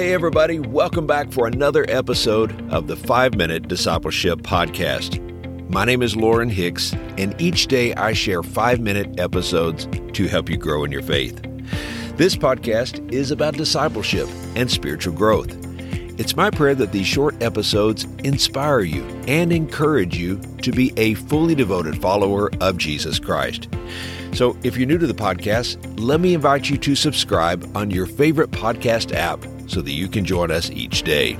Hey, everybody, welcome back for another episode of the 5 Minute Discipleship Podcast. My name is Lauren Hicks, and each day I share 5 minute episodes to help you grow in your faith. This podcast is about discipleship and spiritual growth. It's my prayer that these short episodes inspire you and encourage you to be a fully devoted follower of Jesus Christ. So, if you're new to the podcast, let me invite you to subscribe on your favorite podcast app so that you can join us each day.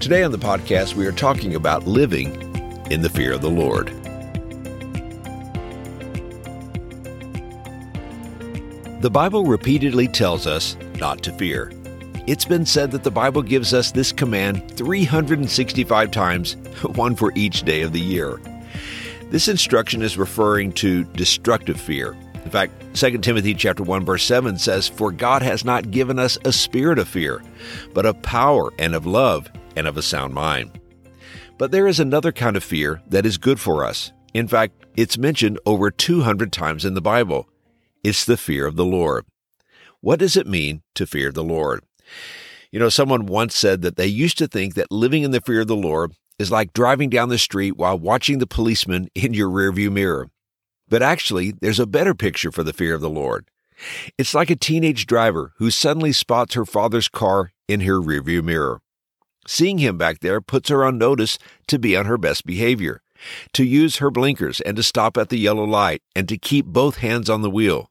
Today on the podcast, we are talking about living in the fear of the Lord. The Bible repeatedly tells us not to fear. It's been said that the Bible gives us this command 365 times, one for each day of the year. This instruction is referring to destructive fear. Fact, 2 Timothy chapter 1 verse 7 says, "For God has not given us a spirit of fear, but of power and of love and of a sound mind." But there is another kind of fear that is good for us. In fact, it's mentioned over 200 times in the Bible. It's the fear of the Lord. What does it mean to fear the Lord? You know, someone once said that they used to think that living in the fear of the Lord is like driving down the street while watching the policeman in your rearview mirror. But actually, there's a better picture for the fear of the Lord. It's like a teenage driver who suddenly spots her father's car in her rearview mirror. Seeing him back there puts her on notice to be on her best behavior, to use her blinkers and to stop at the yellow light and to keep both hands on the wheel.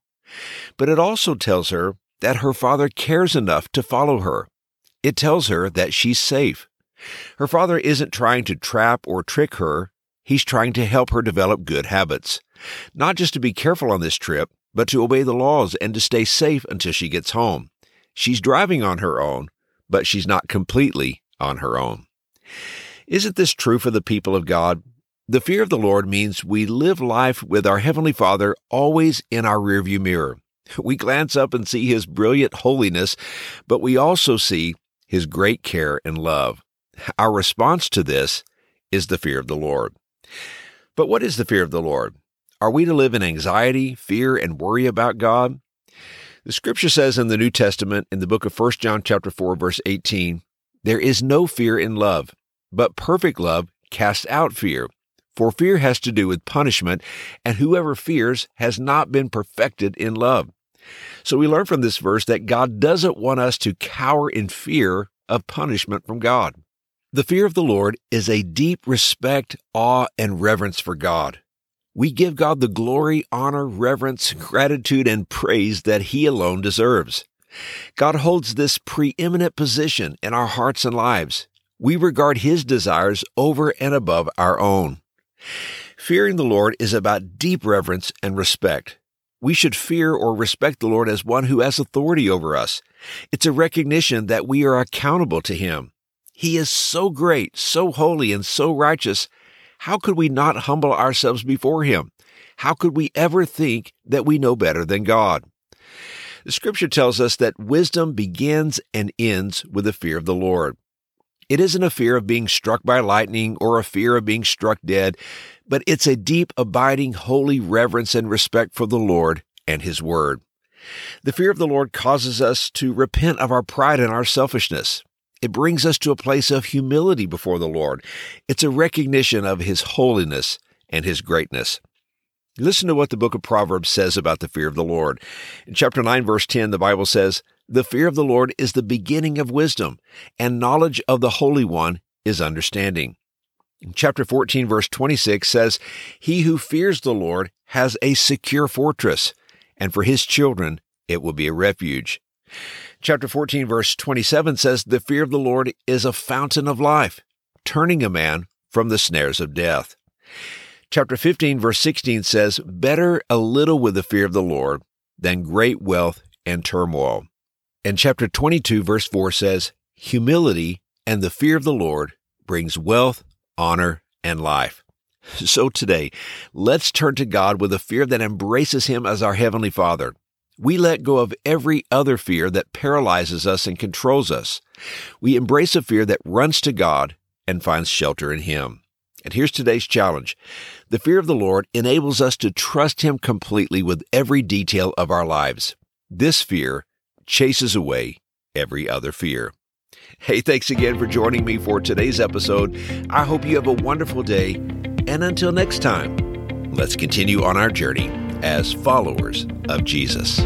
But it also tells her that her father cares enough to follow her. It tells her that she's safe. Her father isn't trying to trap or trick her. He's trying to help her develop good habits. Not just to be careful on this trip, but to obey the laws and to stay safe until she gets home. She's driving on her own, but she's not completely on her own. Isn't this true for the people of God? The fear of the Lord means we live life with our Heavenly Father always in our rearview mirror. We glance up and see His brilliant holiness, but we also see His great care and love. Our response to this is the fear of the Lord. But what is the fear of the Lord? Are we to live in anxiety, fear, and worry about God? The scripture says in the New Testament in the book of 1 John chapter 4 verse 18, there is no fear in love, but perfect love casts out fear. For fear has to do with punishment, and whoever fears has not been perfected in love. So we learn from this verse that God doesn't want us to cower in fear of punishment from God. The fear of the Lord is a deep respect, awe, and reverence for God. We give God the glory, honor, reverence, gratitude, and praise that He alone deserves. God holds this preeminent position in our hearts and lives. We regard His desires over and above our own. Fearing the Lord is about deep reverence and respect. We should fear or respect the Lord as one who has authority over us. It's a recognition that we are accountable to Him. He is so great, so holy, and so righteous. How could we not humble ourselves before Him? How could we ever think that we know better than God? The scripture tells us that wisdom begins and ends with the fear of the Lord. It isn't a fear of being struck by lightning or a fear of being struck dead, but it's a deep, abiding, holy reverence and respect for the Lord and His Word. The fear of the Lord causes us to repent of our pride and our selfishness. It brings us to a place of humility before the Lord. It's a recognition of His holiness and His greatness. Listen to what the book of Proverbs says about the fear of the Lord. In chapter 9, verse 10, the Bible says, The fear of the Lord is the beginning of wisdom, and knowledge of the Holy One is understanding. In chapter 14, verse 26 says, He who fears the Lord has a secure fortress, and for his children it will be a refuge. Chapter 14, verse 27 says, The fear of the Lord is a fountain of life, turning a man from the snares of death. Chapter 15, verse 16 says, Better a little with the fear of the Lord than great wealth and turmoil. And chapter 22, verse 4 says, Humility and the fear of the Lord brings wealth, honor, and life. So today, let's turn to God with a fear that embraces Him as our Heavenly Father. We let go of every other fear that paralyzes us and controls us. We embrace a fear that runs to God and finds shelter in Him. And here's today's challenge. The fear of the Lord enables us to trust Him completely with every detail of our lives. This fear chases away every other fear. Hey, thanks again for joining me for today's episode. I hope you have a wonderful day. And until next time, let's continue on our journey as followers of Jesus.